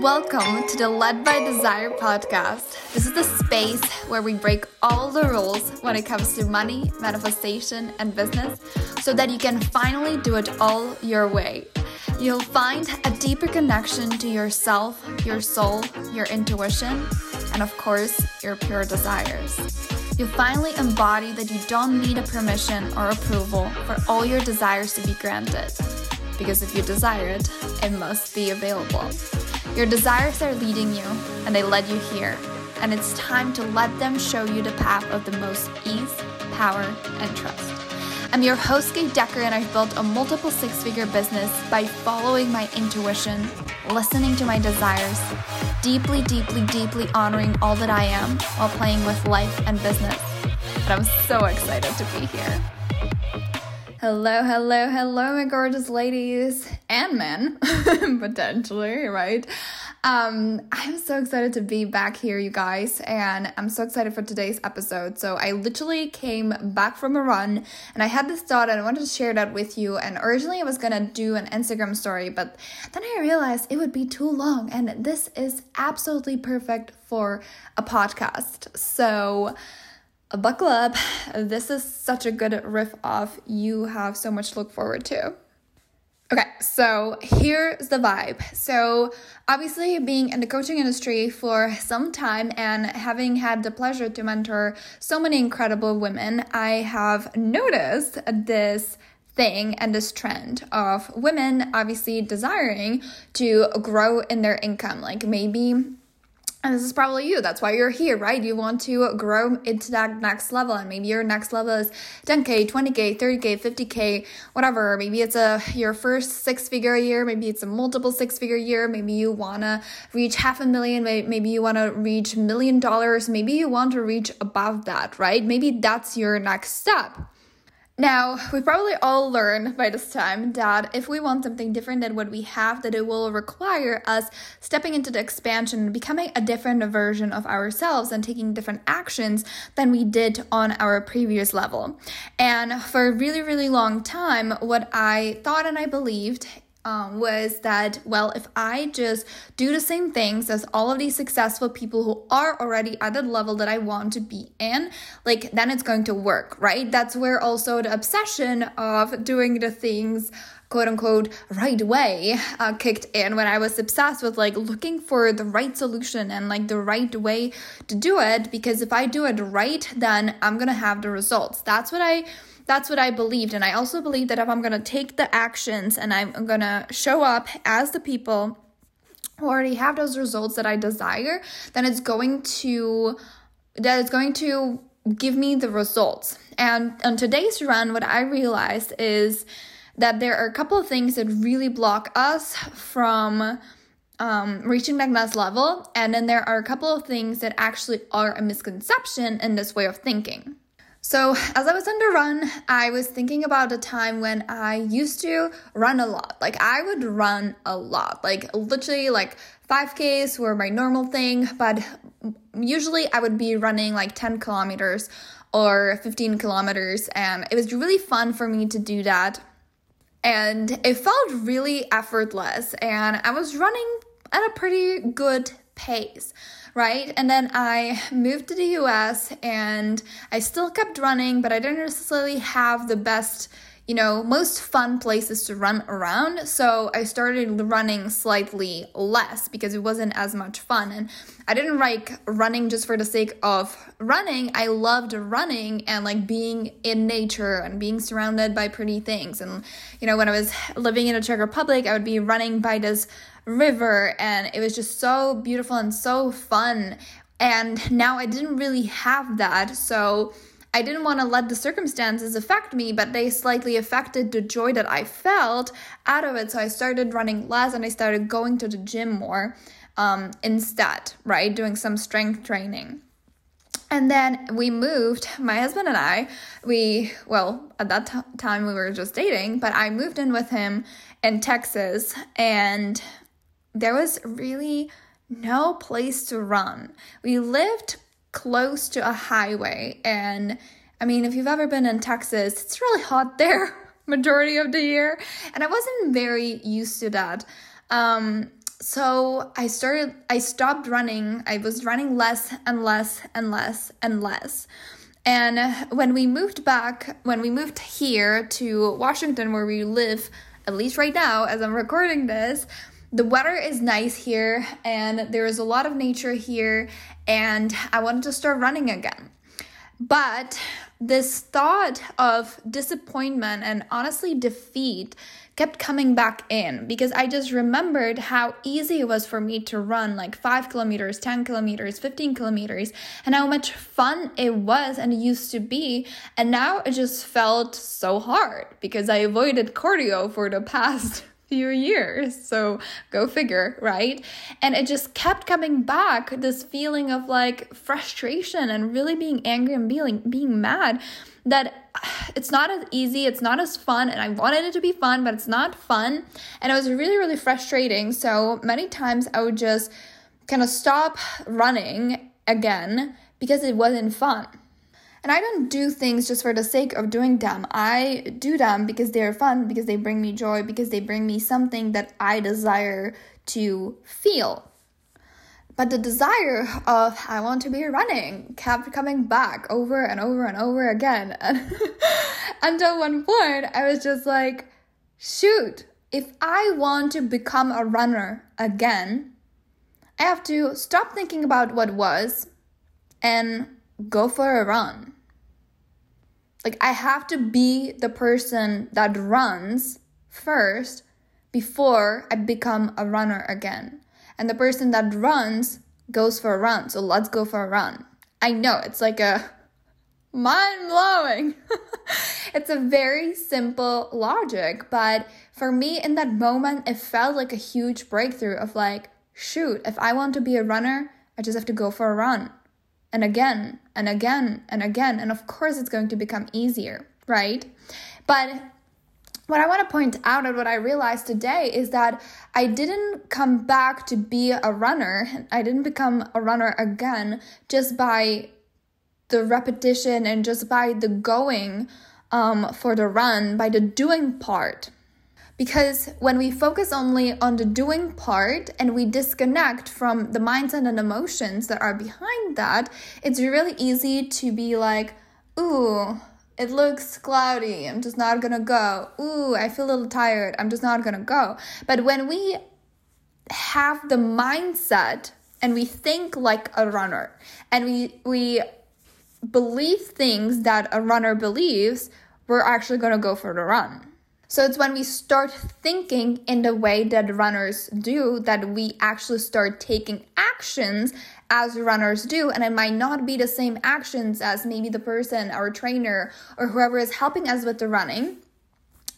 Welcome to the Led by Desire podcast. This is the space where we break all the rules when it comes to money, manifestation, and business so that you can finally do it all your way. You'll find a deeper connection to yourself, your soul, your intuition, and of course, your pure desires. You'll finally embody that you don't need a permission or approval for all your desires to be granted. Because if you desire it, it must be available. Your desires are leading you, and they led you here. And it's time to let them show you the path of the most ease, power, and trust. I'm your host, Kate Decker, and I've built a multiple six figure business by following my intuition, listening to my desires, deeply, deeply, deeply honoring all that I am while playing with life and business. And I'm so excited to be here. Hello, hello, hello, my gorgeous ladies and men, potentially, right? Um, I'm so excited to be back here, you guys, and I'm so excited for today's episode. So, I literally came back from a run and I had this thought and I wanted to share that with you. And originally, I was gonna do an Instagram story, but then I realized it would be too long, and this is absolutely perfect for a podcast. So, buckle up. This is such a good riff off. You have so much to look forward to. Okay, so here's the vibe. So, obviously, being in the coaching industry for some time and having had the pleasure to mentor so many incredible women, I have noticed this thing and this trend of women obviously desiring to grow in their income. Like maybe and this is probably you. That's why you're here, right? You want to grow into that next level. And maybe your next level is 10K, 20K, 30K, 50K, whatever. Maybe it's a your first six figure year. Maybe it's a multiple six figure year. Maybe you want to reach half a million. Maybe you want to reach million dollars. Maybe you want to reach above that, right? Maybe that's your next step. Now, we probably all learned by this time that if we want something different than what we have, that it will require us stepping into the expansion becoming a different version of ourselves and taking different actions than we did on our previous level. And for a really, really long time, what I thought and I believed um, was that, well, if I just do the same things as all of these successful people who are already at the level that I want to be in, like, then it's going to work, right? That's where also the obsession of doing the things quote unquote right way uh, kicked in when I was obsessed with like looking for the right solution and like the right way to do it because if I do it right then I'm gonna have the results. That's what I that's what I believed. And I also believe that if I'm going to take the actions and I'm going to show up as the people who already have those results that I desire, then it's going to that it's going to give me the results. And on today's run, what I realized is that there are a couple of things that really block us from um, reaching that next level. And then there are a couple of things that actually are a misconception in this way of thinking. So, as I was on the run, I was thinking about a time when I used to run a lot. Like, I would run a lot. Like, literally, like 5Ks were my normal thing, but usually I would be running like 10 kilometers or 15 kilometers, and it was really fun for me to do that. And it felt really effortless, and I was running at a pretty good pace right? And then I moved to the US and I still kept running, but I didn't necessarily have the best you know, most fun places to run around. So I started running slightly less because it wasn't as much fun. And I didn't like running just for the sake of running. I loved running and like being in nature and being surrounded by pretty things. And, you know, when I was living in the Czech Republic, I would be running by this river and it was just so beautiful and so fun. And now I didn't really have that. So, I didn't want to let the circumstances affect me, but they slightly affected the joy that I felt out of it. So I started running less and I started going to the gym more um, instead, right? Doing some strength training. And then we moved, my husband and I, we, well, at that t- time we were just dating, but I moved in with him in Texas and there was really no place to run. We lived close to a highway. And I mean, if you've ever been in Texas, it's really hot there. majority of the year. And I wasn't very used to that. Um, so I started, I stopped running. I was running less and less and less and less. And when we moved back, when we moved here to Washington, where we live, at least right now, as I'm recording this, the weather is nice here and there is a lot of nature here, and I wanted to start running again. But this thought of disappointment and honestly defeat kept coming back in because I just remembered how easy it was for me to run like 5 kilometers, 10 kilometers, 15 kilometers, and how much fun it was and it used to be. And now it just felt so hard because I avoided cardio for the past few years. So go figure, right? And it just kept coming back this feeling of like frustration and really being angry and being being mad that it's not as easy, it's not as fun, and I wanted it to be fun, but it's not fun. And it was really, really frustrating. So many times I would just kind of stop running again because it wasn't fun. And I don't do things just for the sake of doing them. I do them because they're fun, because they bring me joy, because they bring me something that I desire to feel. But the desire of I want to be running kept coming back over and over and over again. until one point, I was just like, shoot, if I want to become a runner again, I have to stop thinking about what was and go for a run. Like, I have to be the person that runs first before I become a runner again. And the person that runs goes for a run. So let's go for a run. I know it's like a mind blowing. it's a very simple logic, but for me in that moment, it felt like a huge breakthrough of like, shoot, if I want to be a runner, I just have to go for a run and again and again and again. And of course, it's going to become easier, right? But what I want to point out and what I realized today is that I didn't come back to be a runner. I didn't become a runner again just by the repetition and just by the going um, for the run, by the doing part. Because when we focus only on the doing part and we disconnect from the mindset and emotions that are behind that, it's really easy to be like, ooh, it looks cloudy. I'm just not gonna go. Ooh, I feel a little tired. I'm just not gonna go. But when we have the mindset and we think like a runner and we we believe things that a runner believes, we're actually gonna go for the run. So it's when we start thinking in the way that runners do that we actually start taking actions as runners do. And it might not be the same actions as maybe the person, our trainer, or whoever is helping us with the running.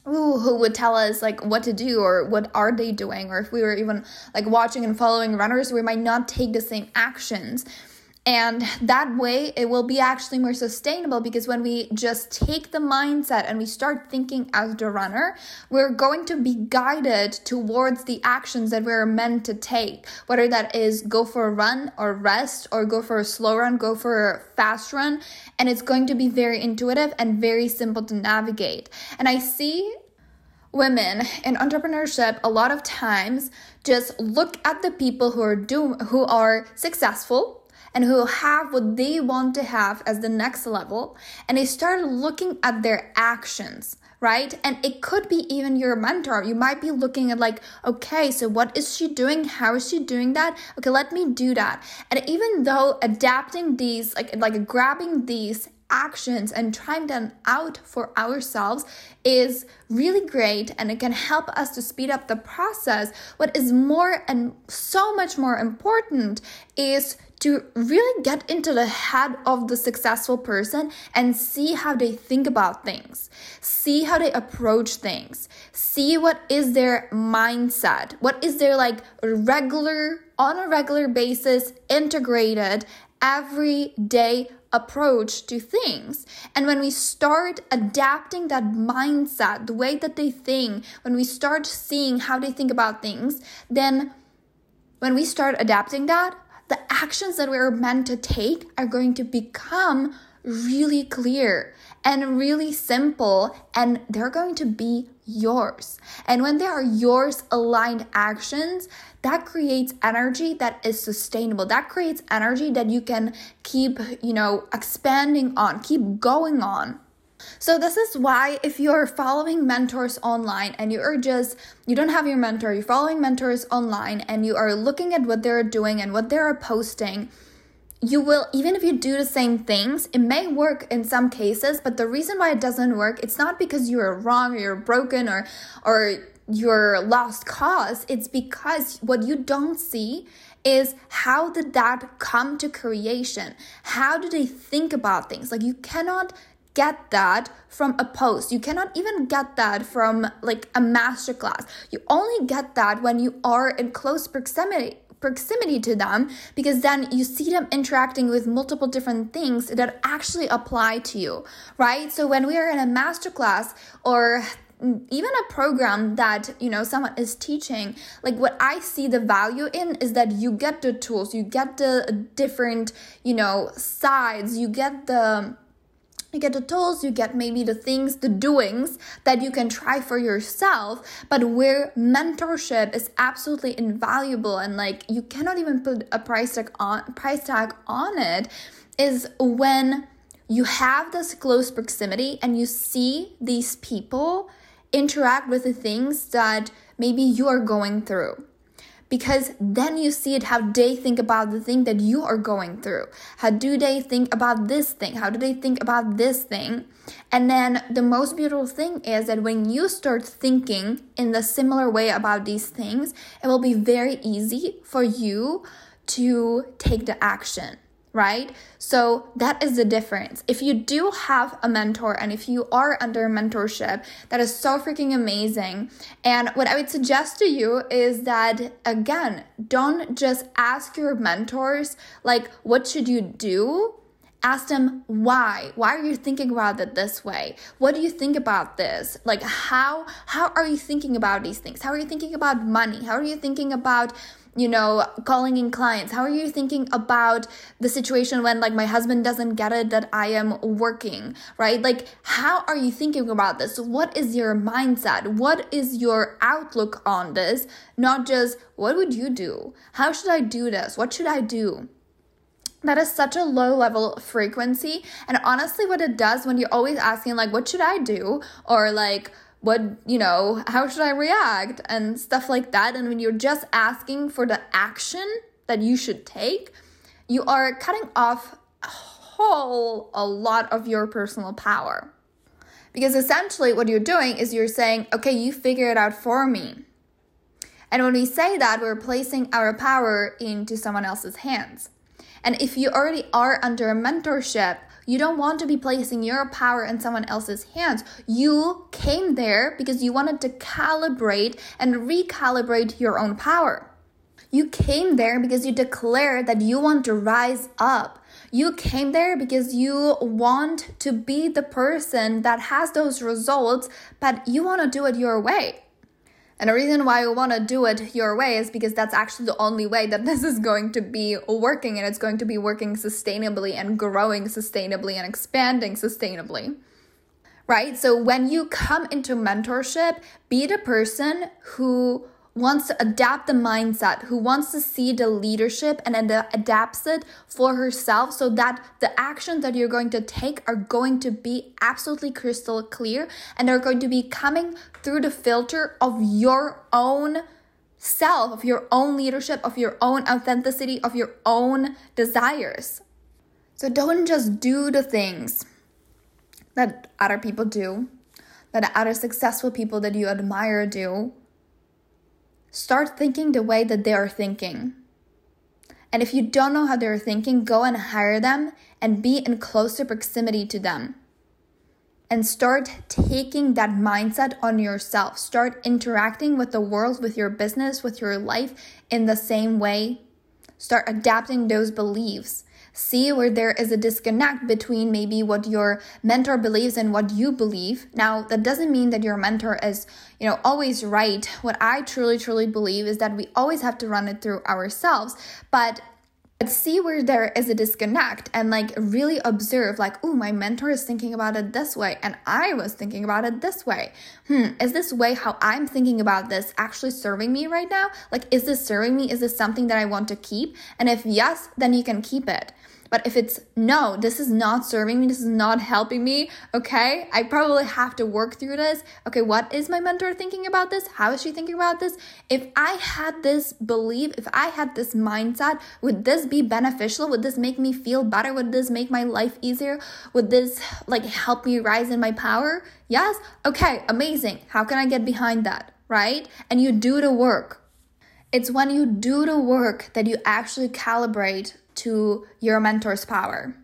Ooh, who would tell us like what to do or what are they doing or if we were even like watching and following runners we might not take the same actions and that way, it will be actually more sustainable because when we just take the mindset and we start thinking as the runner, we're going to be guided towards the actions that we're meant to take. Whether that is go for a run or rest or go for a slow run, go for a fast run. And it's going to be very intuitive and very simple to navigate. And I see women in entrepreneurship a lot of times just look at the people who are doing who are successful and who have what they want to have as the next level and they start looking at their actions right? And it could be even your mentor. You might be looking at like okay so what is she doing? How is she doing that? Okay let me do that. And even though adapting these like like grabbing these actions and trying them out for ourselves is really great and it can help us to speed up the process. What is more and so much more important is to really get into the head of the successful person and see how they think about things, see how they approach things, see what is their mindset, what is their like regular, on a regular basis, integrated, everyday approach to things. And when we start adapting that mindset, the way that they think, when we start seeing how they think about things, then when we start adapting that, the actions that we're meant to take are going to become really clear and really simple, and they're going to be yours. And when they are yours aligned actions, that creates energy that is sustainable. That creates energy that you can keep, you know, expanding on, keep going on. So this is why if you're following mentors online and you are just you don't have your mentor, you're following mentors online and you are looking at what they're doing and what they're posting, you will even if you do the same things it may work in some cases but the reason why it doesn't work it's not because you're wrong or you're broken or or you're lost cause. It's because what you don't see is how did that come to creation? How do they think about things? Like you cannot get that from a post. You cannot even get that from like a masterclass. You only get that when you are in close proximity proximity to them because then you see them interacting with multiple different things that actually apply to you, right? So when we are in a masterclass or even a program that you know someone is teaching like what i see the value in is that you get the tools you get the different you know sides you get the you get the tools, you get maybe the things, the doings that you can try for yourself, but where mentorship is absolutely invaluable and like you cannot even put a price tag on price tag on it is when you have this close proximity and you see these people interact with the things that maybe you are going through because then you see it how they think about the thing that you are going through. How do they think about this thing? How do they think about this thing? And then the most beautiful thing is that when you start thinking in the similar way about these things, it will be very easy for you to take the action right? So that is the difference. If you do have a mentor and if you are under mentorship, that is so freaking amazing. And what I would suggest to you is that again, don't just ask your mentors like what should you do? Ask them why. Why are you thinking about it this way? What do you think about this? Like how how are you thinking about these things? How are you thinking about money? How are you thinking about you know, calling in clients? How are you thinking about the situation when like my husband doesn't get it that I am working, right? Like, how are you thinking about this? What is your mindset? What is your outlook on this? Not just what would you do? How should I do this? What should I do? that is such a low level frequency and honestly what it does when you're always asking like what should i do or like what you know how should i react and stuff like that. And when you're just asking for the action that you should take you are cutting off a whole a lot of your personal power. Because essentially what you're doing is you're saying okay you figure it out for me. And when we say that we're placing our power into someone else's hands. And if you already are under a mentorship you don't want to be placing your power in someone else's hands. You came there because you wanted to calibrate and recalibrate your own power. You came there because you declared that you want to rise up. You came there because you want to be the person that has those results, but you want to do it your way. And the reason why you want to do it your way is because that's actually the only way that this is going to be working and it's going to be working sustainably and growing sustainably and expanding sustainably. Right? So when you come into mentorship, be the person who wants to adapt the mindset, who wants to see the leadership and ad- adapts it for herself so that the actions that you're going to take are going to be absolutely crystal clear and are going to be coming through the filter of your own self, of your own leadership, of your own authenticity, of your own desires. So don't just do the things that other people do, that other successful people that you admire do Start thinking the way that they are thinking. And if you don't know how they're thinking, go and hire them and be in closer proximity to them. And start taking that mindset on yourself. Start interacting with the world, with your business, with your life in the same way. Start adapting those beliefs see where there is a disconnect between maybe what your mentor believes and what you believe. Now, that doesn't mean that your mentor is, you know, always right. What I truly, truly believe is that we always have to run it through ourselves. But see where there is a disconnect and like really observe like oh my mentor is thinking about it this way and i was thinking about it this way hmm is this way how i'm thinking about this actually serving me right now like is this serving me is this something that i want to keep and if yes then you can keep it but if it's no, this is not serving me, this is not helping me, okay, I probably have to work through this. Okay, what is my mentor thinking about this? How is she thinking about this? If I had this belief, if I had this mindset, would this be beneficial? Would this make me feel better? Would this make my life easier? Would this like help me rise in my power? Yes? Okay, amazing. How can I get behind that? Right? And you do the work. It's when you do the work that you actually calibrate to your mentor's power.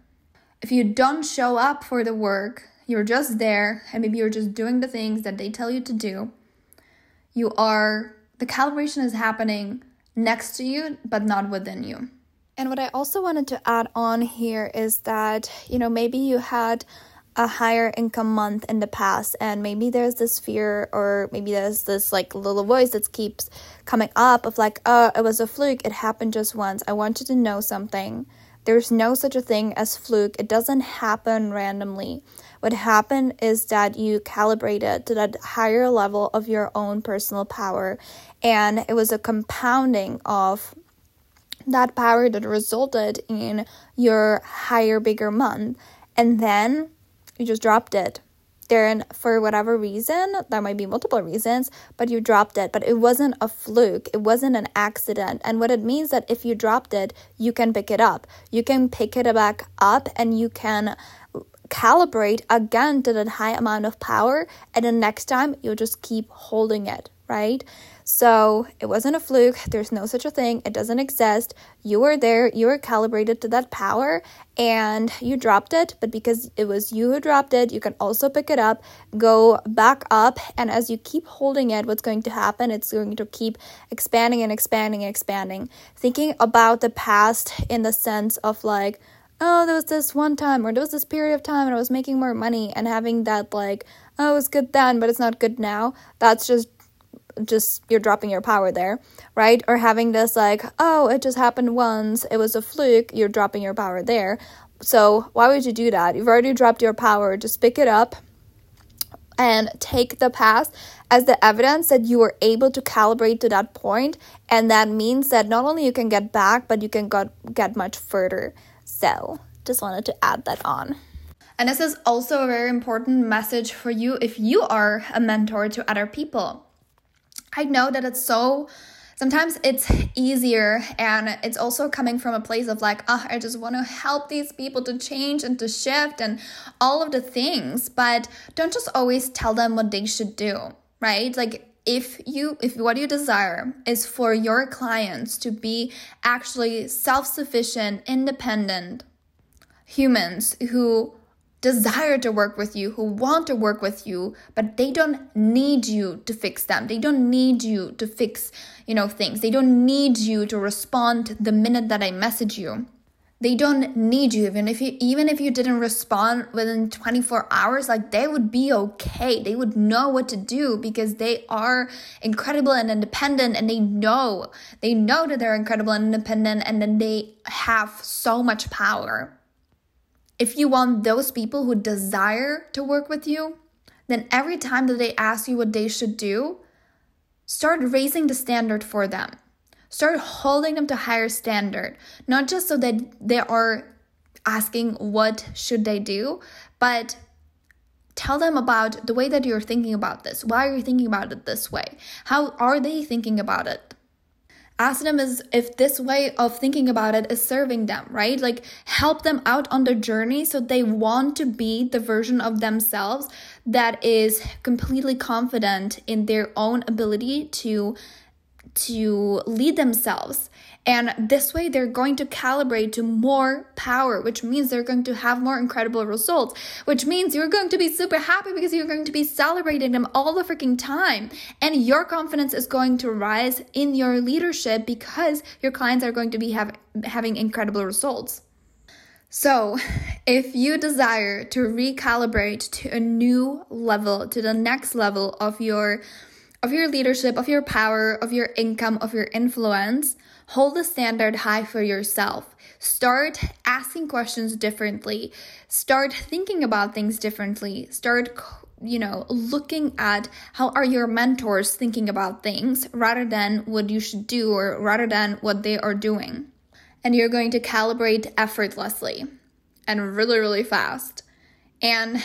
If you don't show up for the work, you're just there, and maybe you're just doing the things that they tell you to do, you are, the calibration is happening next to you, but not within you. And what I also wanted to add on here is that, you know, maybe you had a higher income month in the past and maybe there's this fear or maybe there's this like little voice that keeps coming up of like oh it was a fluke. It happened just once. I want you to know something. There's no such a thing as fluke. It doesn't happen randomly. What happened is that you calibrated to that higher level of your own personal power and it was a compounding of that power that resulted in your higher bigger month. And then you just dropped it. Then, for whatever reason, there might be multiple reasons, but you dropped it. But it wasn't a fluke, it wasn't an accident. And what it means that if you dropped it, you can pick it up. You can pick it back up and you can calibrate again to that high amount of power. And the next time, you'll just keep holding it, right? So it wasn't a fluke. There's no such a thing. It doesn't exist. You were there. You were calibrated to that power and you dropped it. But because it was you who dropped it, you can also pick it up, go back up. And as you keep holding it, what's going to happen? It's going to keep expanding and expanding and expanding. Thinking about the past in the sense of like, oh, there was this one time or there was this period of time and I was making more money and having that like, oh, it was good then, but it's not good now. That's just just you're dropping your power there, right? Or having this like, oh, it just happened once, it was a fluke, you're dropping your power there. So, why would you do that? You've already dropped your power, just pick it up and take the past as the evidence that you were able to calibrate to that point and that means that not only you can get back but you can get, get much further so just wanted to add that on and this is also a very important message for you if you are a mentor to other people I know that it's so sometimes it's easier and it's also coming from a place of like oh i just want to help these people to change and to shift and all of the things but don't just always tell them what they should do right? Like if you if what you desire is for your clients to be actually self-sufficient independent humans who desire to work with you, who want to work with you, but they don't need you to fix them. They don't need you to fix, you know, things. They don't need you to respond the minute that I message you. They don't need you even if you even if you didn't respond within 24 hours like they would be okay. They would know what to do because they are incredible and independent and they know. They know that they're incredible and independent and then they have so much power if you want those people who desire to work with you, then every time that they ask you what they should do, start raising the standard for them. Start holding them to higher standard, not just so that they are asking what should they do, but tell them about the way that you're thinking about this. Why are you thinking about it this way? How are they thinking about it? Ask them is if this way of thinking about it is serving them, right? Like help them out on the journey so they want to be the version of themselves that is completely confident in their own ability to to lead themselves and this way, they're going to calibrate to more power, which means they're going to have more incredible results, which means you're going to be super happy because you're going to be celebrating them all the freaking time. And your confidence is going to rise in your leadership because your clients are going to be have, having incredible results. So, if you desire to recalibrate to a new level, to the next level of your of your leadership, of your power, of your income, of your influence, hold the standard high for yourself. Start asking questions differently. Start thinking about things differently. Start you know looking at how are your mentors thinking about things rather than what you should do or rather than what they are doing and you're going to calibrate effortlessly and really really fast and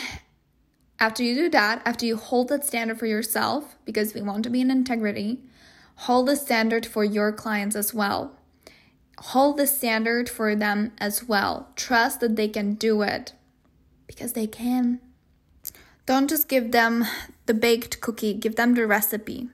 after you do that, after you hold that standard for yourself, because we want to be in integrity, hold the standard for your clients as well. Hold the standard for them as well. Trust that they can do it because they can. Don't just give them the baked cookie, give them the recipe.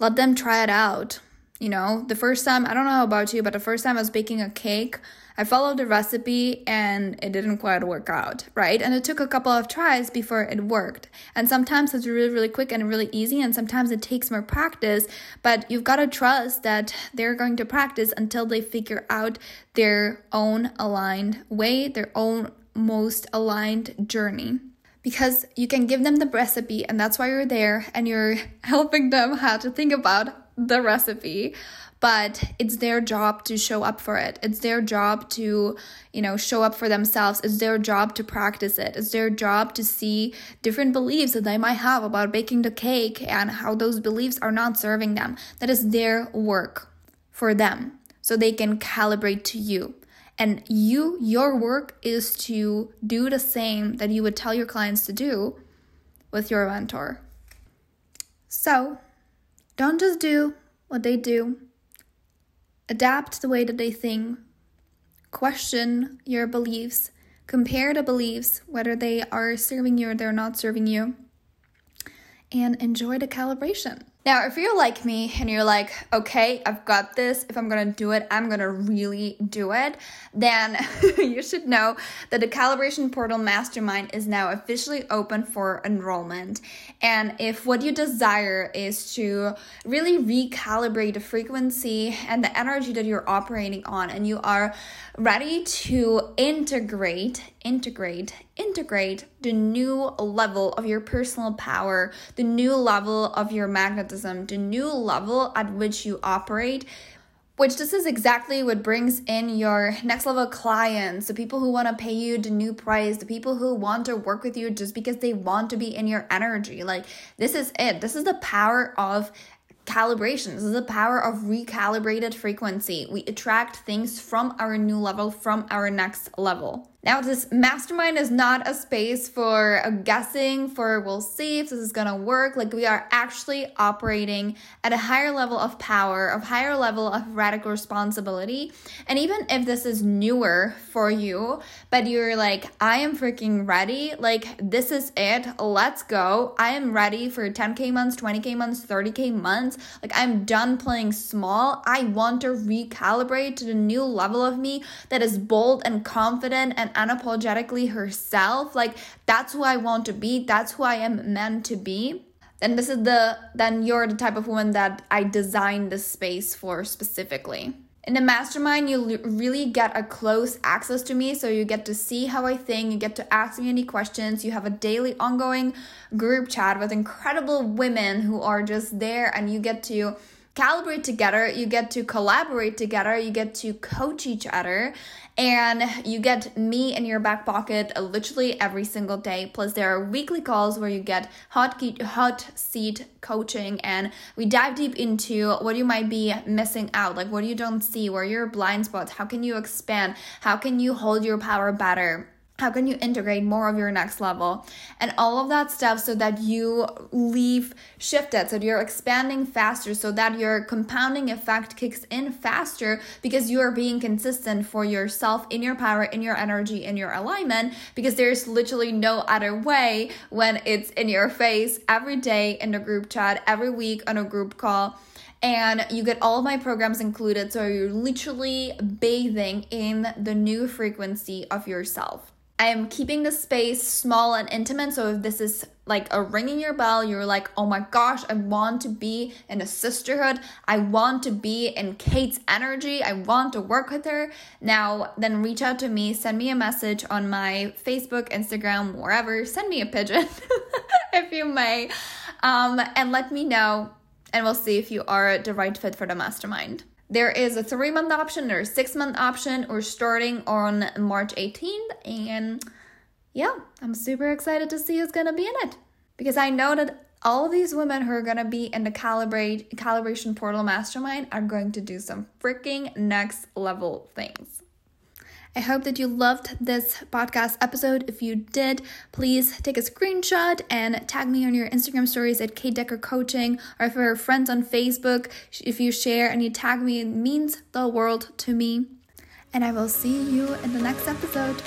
Let them try it out. You know, the first time, I don't know about you, but the first time I was baking a cake, I followed the recipe and it didn't quite work out, right? And it took a couple of tries before it worked. And sometimes it's really, really quick and really easy, and sometimes it takes more practice, but you've got to trust that they're going to practice until they figure out their own aligned way, their own most aligned journey because you can give them the recipe and that's why you're there and you're helping them how to think about the recipe but it's their job to show up for it. It's their job to you know show up for themselves. It's their job to practice it. It's their job to see different beliefs that they might have about baking the cake and how those beliefs are not serving them. That is their work for them. So they can calibrate to you. And you your work is to do the same that you would tell your clients to do with your mentor. So don't just do what they do, adapt the way that they think, question your beliefs, compare the beliefs, whether they are serving you or they're not serving you, and enjoy the calibration. Now, if you're like me and you're like, okay, I've got this, if I'm gonna do it, I'm gonna really do it, then you should know that the Calibration Portal Mastermind is now officially open for enrollment. And if what you desire is to really recalibrate the frequency and the energy that you're operating on, and you are ready to integrate, integrate, integrate the new level of your personal power, the new level of your magnetism, the new level at which you operate which this is exactly what brings in your next level clients the people who want to pay you the new price the people who want to work with you just because they want to be in your energy like this is it this is the power of calibration. This is the power of recalibrated frequency. We attract things from our new level, from our next level. Now, this mastermind is not a space for a guessing, for we'll see if this is gonna work. Like, we are actually operating at a higher level of power, of higher level of radical responsibility. And even if this is newer for you, but you're like, I am freaking ready, like, this is it, let's go. I am ready for 10K months, 20K months, 30K months. Like, I'm done playing small. I want to recalibrate to the new level of me that is bold and confident and unapologetically herself, like that's who I want to be, that's who I am meant to be, then this is the then you're the type of woman that I designed this space for specifically. In the mastermind, you really get a close access to me. So you get to see how I think, you get to ask me any questions. You have a daily ongoing group chat with incredible women who are just there, and you get to calibrate together, you get to collaborate together, you get to coach each other, and you get me in your back pocket literally every single day. Plus, there are weekly calls where you get hot hot seat coaching, and we dive deep into what you might be missing out, like what you don't see, where your blind spots, how can you expand, how can you hold your power better how can you integrate more of your next level? And all of that stuff so that you leave shifted so you're expanding faster so that your compounding effect kicks in faster because you are being consistent for yourself in your power in your energy in your alignment because there's literally no other way when it's in your face every day in a group chat every week on a group call. And you get all of my programs included so you're literally bathing in the new frequency of yourself I am keeping the space small and intimate. So if this is like a ringing your bell, you're like, oh my gosh, I want to be in a sisterhood. I want to be in Kate's energy. I want to work with her. Now, then reach out to me, send me a message on my Facebook, Instagram, wherever. Send me a pigeon if you may. Um, and let me know, and we'll see if you are the right fit for the mastermind. There is a three month option, there's a six month option. We're starting on March 18th, and yeah, I'm super excited to see who's gonna be in it because I know that all these women who are going to be in the calibrate calibration portal mastermind are going to do some freaking next level things I hope that you loved this podcast episode. If you did, please take a screenshot and tag me on your Instagram stories at Kate Decker Coaching, or if you're friends on Facebook, if you share and you tag me, it means the world to me. And I will see you in the next episode.